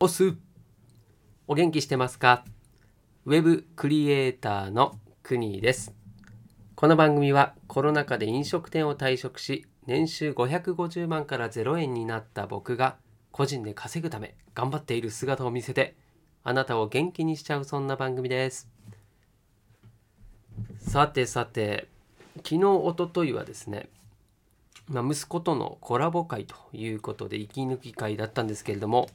オスお元気してますか？ウェブクリエイターのクニーです。この番組はコロナ禍で飲食店を退職し年収550万から0円になった僕が個人で稼ぐため頑張っている姿を見せてあなたを元気にしちゃうそんな番組です。さてさて昨日おとといはですねまあ、息子とのコラボ会ということで息抜き会だったんですけれども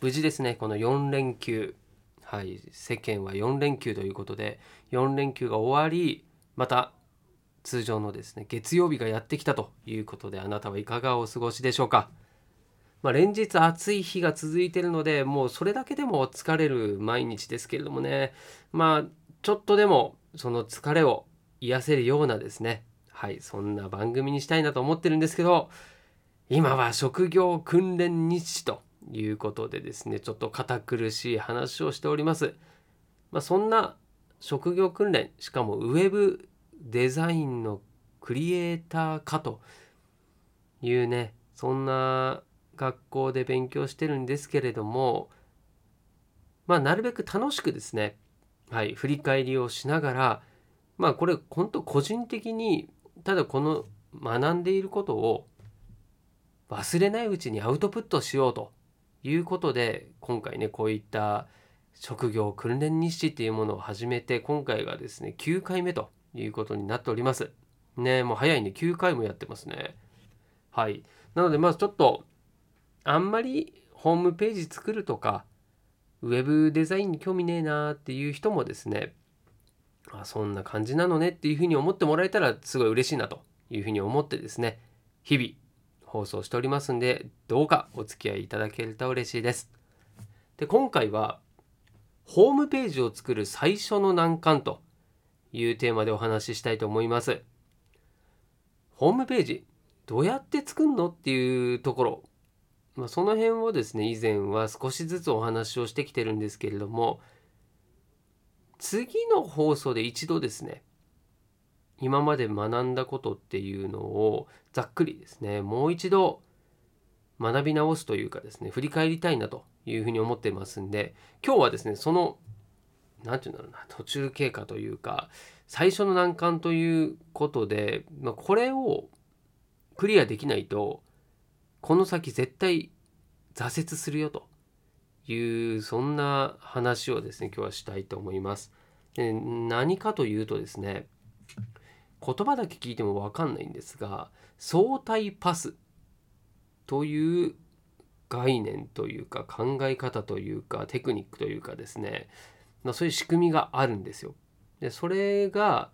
無事ですねこの4連休。はい世間は4連休ということで4連休が終わりまた通常のですね月曜日がやってきたということであなたはいかがお過ごしでしょうか、まあ、連日暑い日が続いてるのでもうそれだけでも疲れる毎日ですけれどもね。まあちょっとでもその疲れを癒せるようなですね。はいそんな番組にしたいなと思ってるんですけど今は職業訓練日誌ということでですねちょっと堅苦しい話をしております、まあ、そんな職業訓練しかもウェブデザインのクリエイターかというねそんな学校で勉強してるんですけれどもまあなるべく楽しくですねはい振り返りをしながらまあこれ本当個人的にただこの学んでいることを忘れないうちにアウトプットしようということで今回ねこういった職業訓練日誌っていうものを始めて今回がですね9回目ということになっております。ねもう早いね9回もやってますね。はい。なのでまずちょっとあんまりホームページ作るとかウェブデザインに興味ねえなっていう人もですねあそんな感じなのねっていうふうに思ってもらえたらすごい嬉しいなというふうに思ってですね日々放送しておりますんでどうかお付き合いいただけると嬉しいです。で今回はホームページを作る最初の難関というテーマでお話ししたいと思います。ホームページどうやって作るのっていうところ、まあ、その辺をですね以前は少しずつお話をしてきてるんですけれども次の放送で一度ですね今まで学んだことっていうのをざっくりですねもう一度学び直すというかですね振り返りたいなというふうに思ってますんで今日はですねその何て言うんだろうな途中経過というか最初の難関ということで、まあ、これをクリアできないとこの先絶対挫折するよというそんな話をですね今日はしたいと思います。で何かというとですね言葉だけ聞いても分かんないんですが相対パスという概念というか考え方というかテクニックというかですね、まあ、そういう仕組みがあるんですよ。でそれが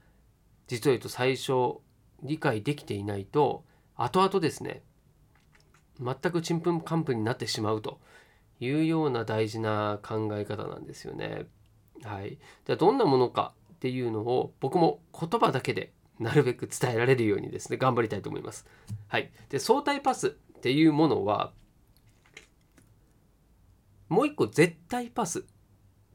実を言うと最初理解できていないと後々ですね全くちんぷんかんぷんになってしまうというような大事な考え方なんですよね。はい、じゃあどんなものかっていうのを僕も言葉だけでなるべく伝えられるようにですね頑張りたいと思います。はい、で相対パスっていうものはもう一個絶対パスっ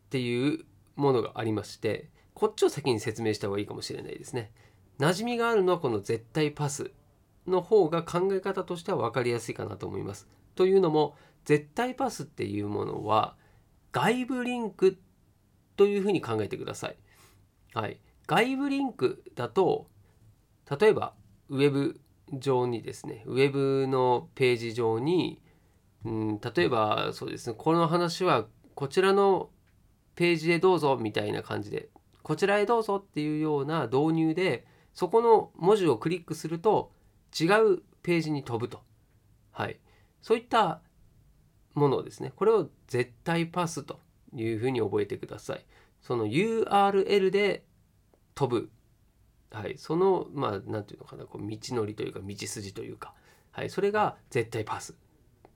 ていうものがありましてこっちを先に説明した方がいいかもしれないですね。馴染みがあるのはこの絶対パスの方が考え方としては分かりやすいかなと思います。というのも絶対パスっていうものは外部リンクというふうに考えてください。はい、外部リンクだと例えばウェブ上にですねウェブのページ上に、うん、例えばそうですねこの話はこちらのページへどうぞみたいな感じでこちらへどうぞっていうような導入でそこの文字をクリックすると違うページに飛ぶと、はい、そういったものですねこれを絶対パスというふうに覚えてください。その URL で飛ぶはい、そのまあ何て言うのかなこう道のりというか道筋というか、はい、それが絶対パス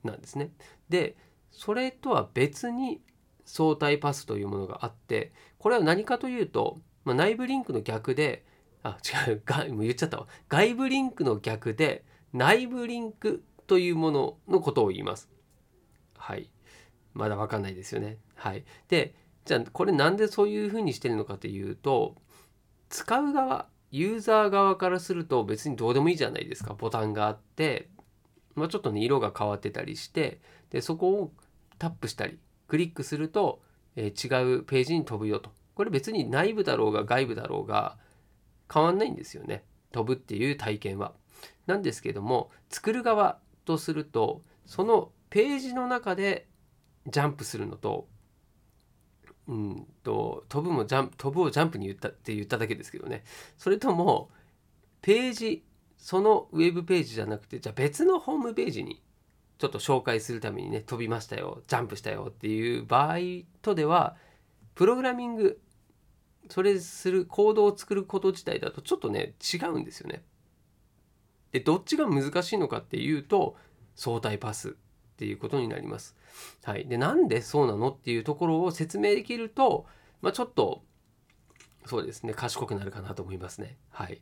なんですね。でそれとは別に相対パスというものがあってこれは何かというと、まあ、内部リンクの逆であ違うがもう言っちゃったわ外部リンクの逆で内部リンクというもののことを言います。はいまだ分かんないですよね。はい、でじゃあこれなんでそういうふうにしてるのかというと使う側ユーザー側からすると別にどうでもいいじゃないですか。ボタンがあって、まあ、ちょっとね色が変わってたりしてでそこをタップしたりクリックすると、えー、違うページに飛ぶよと。これ別に内部だろうが外部だろうが変わんないんですよね。飛ぶっていう体験は。なんですけども作る側とするとそのページの中でジャンプするのとうんと飛ぶもジャンプ飛ぶをジャンプに言ったって言っただけですけどねそれともページそのウェブページじゃなくてじゃあ別のホームページにちょっと紹介するためにね飛びましたよジャンプしたよっていう場合とではプログラミングそれするコードを作ること自体だとちょっとね違うんですよね。でどっちが難しいのかっていうと相対パスっていうことになります。はい、でなんでそうなのっていうところを説明できると、まあ、ちょっとそうですね賢くなるかなと思いますね。はい、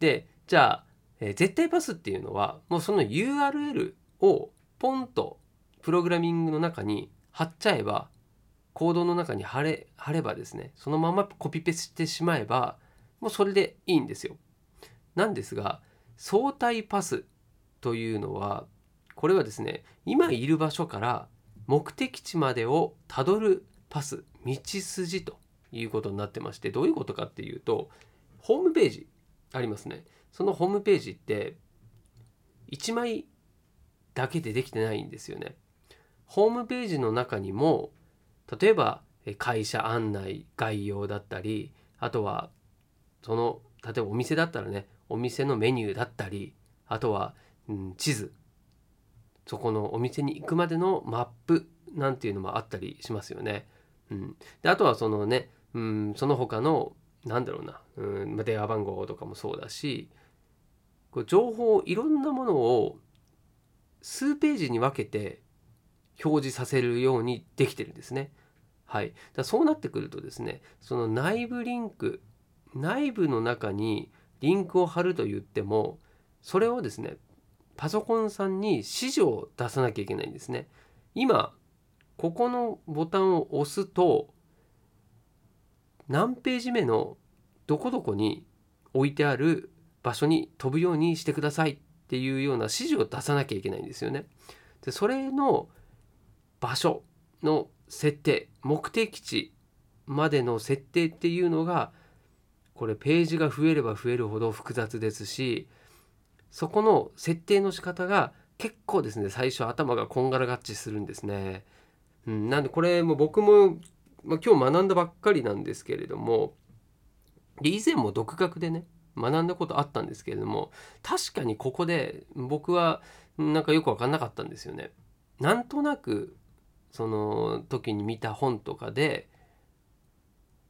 でじゃあ、えー、絶対パスっていうのはもうその URL をポンとプログラミングの中に貼っちゃえばコードの中に貼れ貼ればですねそのままコピペしてしまえばもうそれでいいんですよ。なんですが相対パスというのはこれはですね今いる場所から目的地までをたどるパス道筋ということになってましてどういうことかっていうとホームページありますね。そのホームページって1枚だけでできてないんですよね。ホームページの中にも例えば会社案内概要だったりあとはその例えばお店だったらねお店のメニューだったりあとは、うん、地図そこのお店に行くまでのマップなんていうのもあったりしますよね。うん、であとはそのね、うん、その他のなんだろうな、うん、電話番号とかもそうだしこう情報いろんなものを数ページに分けて表示させるようにできてるんですね。はい、だそうなってくるとですねその内部リンク内部の中にリンクを貼ると言ってもそれをですねパソコンさんに指示を出さなきゃいけないんですね。今ここのボタンを押すと何ページ目のどこどこに置いてある場所に飛ぶようにしてくださいっていうような指示を出さなきゃいけないんですよね。でそれの場所の設定目的地までの設定っていうのがこれページが増えれば増えるほど複雑ですしそこの設定の仕方が結構ですね最初頭がこんがらがっちするんですね。うん、なんでこれも僕も、まあ、今日学んだばっかりなんですけれども以前も独学でね学んだことあったんですけれども確かにここで僕はなんかよく分かんなかったんですよね。なんとなくその時に見た本とかで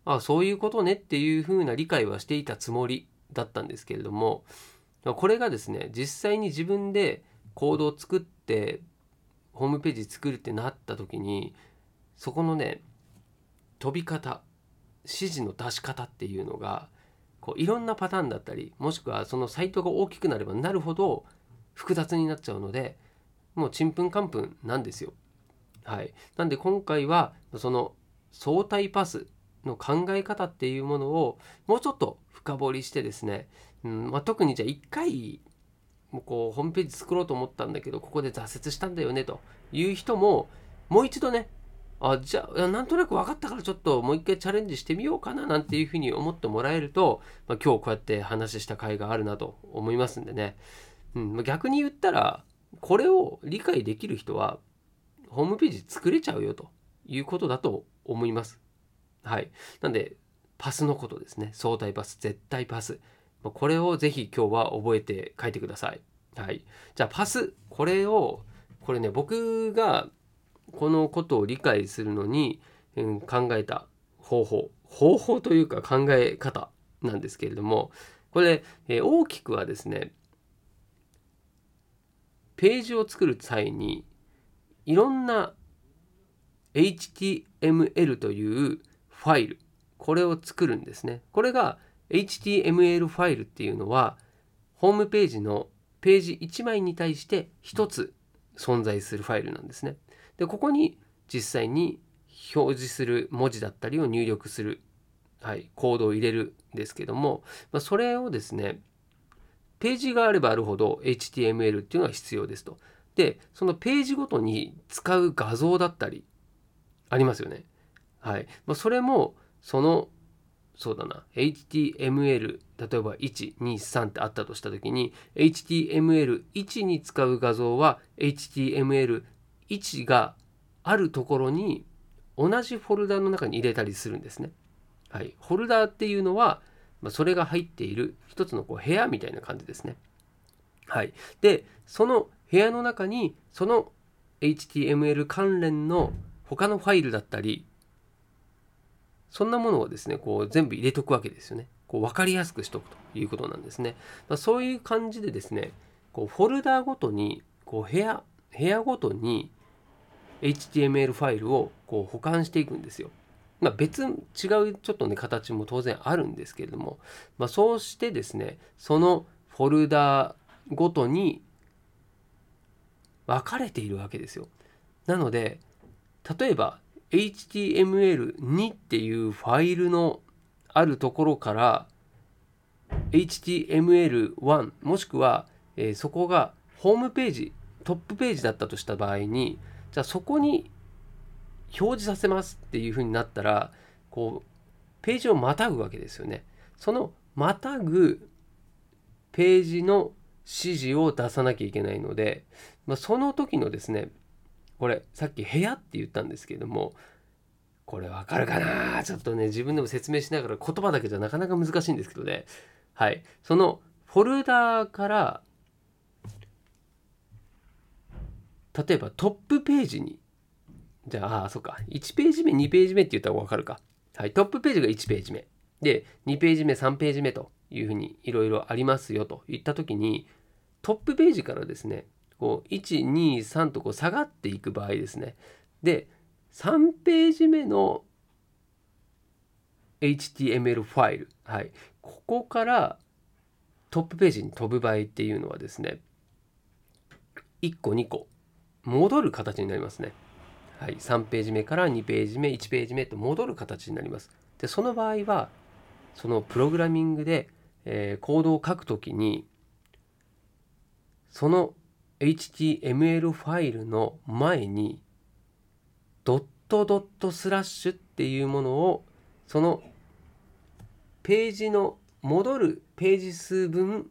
あそういうことねっていうふうな理解はしていたつもりだったんですけれどもこれがですね実際に自分でコードを作ってホームページ作るってなった時にそこのね飛び方指示の出し方っていうのがこういろんなパターンだったりもしくはそのサイトが大きくなればなるほど複雑になっちゃうのでもうちんぷんかんぷんなんですよ。はい、なんで今回はその相対パスの考え方っていうものをもうちょっと深掘りしてですね、うんまあ、特にじゃあ1回もうこうホームページ作ろうと思ったんだけどここで挫折したんだよねという人ももう一度ねあじゃあなんとなく分かったからちょっともう一回チャレンジしてみようかななんていうふうに思ってもらえると、まあ、今日こうやって話した甲斐があるなと思いますんでね、うんま、逆に言ったらこれを理解できる人はホームページ作れちゃうよということだと思います。はい。なんで、パスのことですね。相対パス、絶対パス。これをぜひ今日は覚えて書いてください。はい。じゃあパス、これを、これね、僕がこのことを理解するのに、うん、考えた方法、方法というか考え方なんですけれども、これ、えー、大きくはですね、ページを作る際にいろんな HTML というファイルこれを作るんですね。これが HTML ファイルっていうのはホームページのページ1枚に対して1つ存在するファイルなんですね。でここに実際に表示する文字だったりを入力する、はい、コードを入れるんですけども、まあ、それをですねページがあればあるほど HTML っていうのは必要ですと。でそのページごとに使う画像だったりありますよね。はいまあ、それもそのそうだな HTML 例えば123ってあったとした時に HTML1 に使う画像は HTML1 があるところに同じフォルダの中に入れたりするんですね。はい、フォルダっていうのは、まあ、それが入っている一つのこう部屋みたいな感じですね。はい、でその部屋の中にその HTML 関連の他のファイルだったりそんなものをですねこう全部入れとくわけですよね。こう分かりやすくしとくということなんですね。まあ、そういう感じでですねこうフォルダごとにこう部屋部屋ごとに HTML ファイルをこう保管していくんですよ。まあ、別違うちょっとね形も当然あるんですけれども、まあ、そうしてですねそのフォルダごとに分かれているわけですよ。なので例えば HTML2 っていうファイルのあるところから HTML1 もしくは、えー、そこがホームページトップページだったとした場合にじゃあそこに表示させますっていうふうになったらこうページをまたぐわけですよね。そのまたぐページの指示を出さなきゃいけないので、まあ、その時のですねこれさっき部屋って言ったんですけどもこれわかるかな？ちょっとね自分でも説明しながら言葉だけじゃなかなか難しいんですけどね。はい。そのフォルダーから例えばトップページにじゃああそっか。1ページ目2ページ目って言ったらわかるか。はい。トップページが1ページ目。で2ページ目3ページ目というふうにいろいろありますよといった時にトップページからですねこう123とこう下がっていく場合ですねで3ページ目の HTML ファイル、はい、ここからトップページに飛ぶ場合っていうのはですね1個2個戻る形になりますね。はい、3ページ目から2ページ目1ページ目と戻る形になります。でその場合はそのプログラミングで、えー、コードを書くときにその HTML ファイルの前にドットドットスラッシュっていうものをそのページの戻るページ数分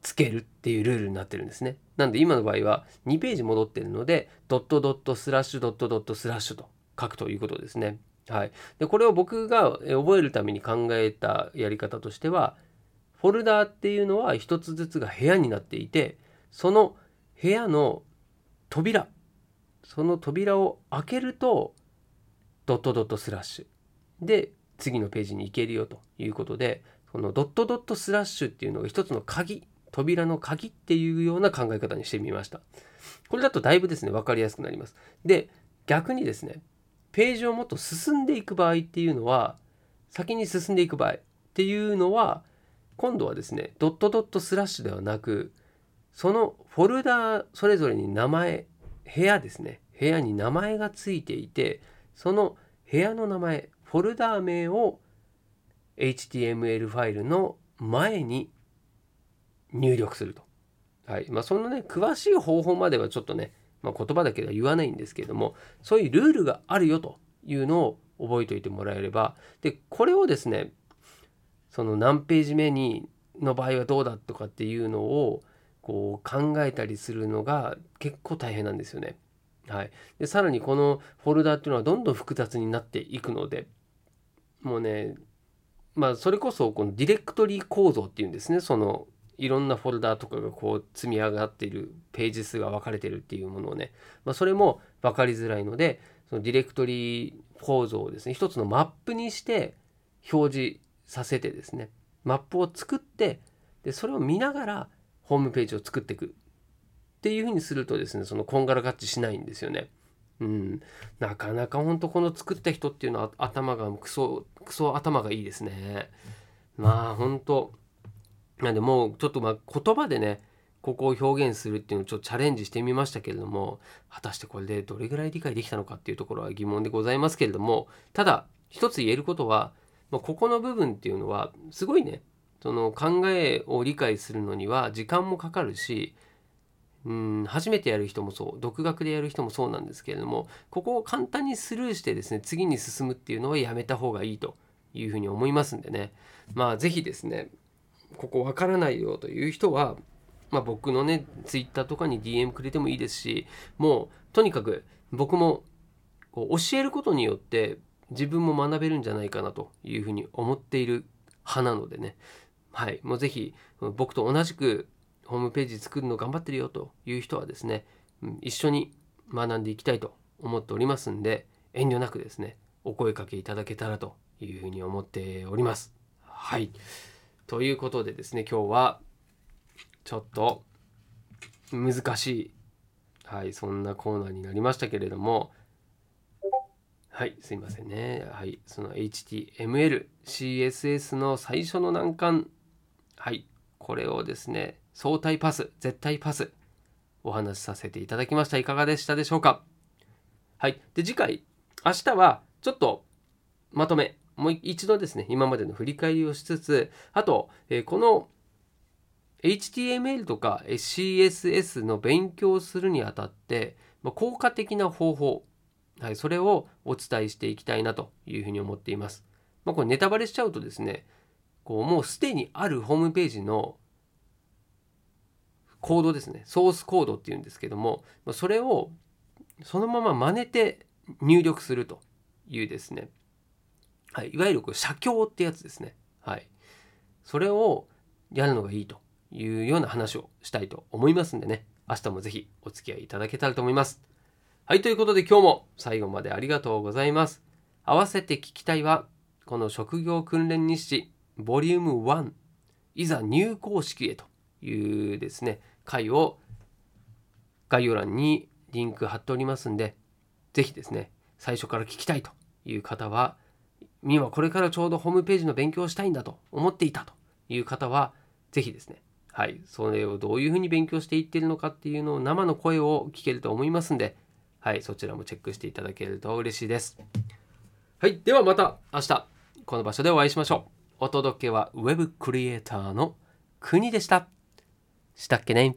つけるっていうルールになってるんですね。なんで今の場合は2ページ戻ってるのでドットドットスラッシュドットドットスラッシュと書くということですね。はい、でこれを僕が覚えるために考えたやり方としてはフォルダーっていうのは一つずつが部屋になっていてその部屋の扉。その扉を開けるとドットドットスラッシュ。で次のページに行けるよということでこのドットドットスラッシュっていうのが一つの鍵。扉の鍵っていうような考え方にしてみました。これだとだいぶですね分かりやすくなります。で逆にですねページをもっと進んでいく場合っていうのは先に進んでいく場合っていうのは今度はですねドットドットスラッシュではなくそのフォルダーそれぞれに名前部屋ですね部屋に名前がついていてその部屋の名前フォルダー名を HTML ファイルの前に入力すると。はいまあ、そのね詳しい方法まではちょっとね、まあ、言葉だけでは言わないんですけれどもそういうルールがあるよというのを覚えておいてもらえればでこれをですねその何ページ目にの場合はどうだとかっていうのをこう考えたりするのが結構大変なんですよね。はい、でさらにこのフォルダーっていうのはどんどん複雑になっていくのでもうねまあそれこそこのディレクトリ構造っていうんですね。そのいろんなフォルダとかがこう積み上がっているページ数が分かれてるっていうものをね、まあ、それも分かりづらいのでそのディレクトリ構造をですね一つのマップにして表示させてですねマップを作ってでそれを見ながらホームページを作っていくっていうふうにするとですねそのこんがらがっちしないんですよね。うん、なかなかほんとこの作った人っていうのは頭がクソクソ頭がいいですね。まあ本当なんでもうちょっとまあ言葉でねここを表現するっていうのをちょっとチャレンジしてみましたけれども果たしてこれでどれぐらい理解できたのかっていうところは疑問でございますけれどもただ一つ言えることは、まあ、ここの部分っていうのはすごいねその考えを理解するのには時間もかかるしうん初めてやる人もそう独学でやる人もそうなんですけれどもここを簡単にスルーしてですね次に進むっていうのはやめた方がいいというふうに思いますんでね。まあ是非ですねここわからないよという人は、まあ、僕のね Twitter とかに DM くれてもいいですしもうとにかく僕もこう教えることによって自分も学べるんじゃないかなというふうに思っている派なのでね。はい。もう是非僕と同じくホームページ作るの頑張ってるよという人はですね、一緒に学んでいきたいと思っておりますんで遠慮なくですねお声かけいただけたらというふうに思っております。はい。ということでですね今日はちょっと難しいはいそんなコーナーになりましたけれどもはいすいませんね。はいその HTML CSS の最初の難関はいこれをですね相対パス、絶対パス、お話しさせていただきました。いかがでしたでしょうか？はい。で、次回、明日はちょっとまとめ、もう一度ですね、今までの振り返りをしつつ、あと、えー、この HTML とか CSS の勉強するにあたって、まあ、効果的な方法、はい、それをお伝えしていきたいなというふうに思っています。まあ、これネタバレしちゃうとですね、こうもうすでにあるホームページのコードですね。ソースコードっていうんですけどもそれをそのまま真似て入力するというですね、はい、いわゆるこれ写経ってやつですね、はい、それをやるのがいいというような話をしたいと思いますんでね。明日もぜひお付き合いいただけたらと思います。はい。ということで今日も最後までありがとうございます。合わせて聞きたいはこの職業訓練日誌ボリューム1いざ入校式へというですね回を概要欄にリンク貼っておりますんで、ぜひですね、最初から聞きたいという方は、今これからちょうどホームページの勉強をしたいんだと思っていたという方は、ぜひですね、はい、それをどういうふうに勉強していってるのかっていうのを生の声を聞けると思いますんで、はい、そちらもチェックしていただけると嬉しいです。はい、ではまた明日、この場所でお会いしましょう。お届けはウェブクリエイターの国でした。したっけね？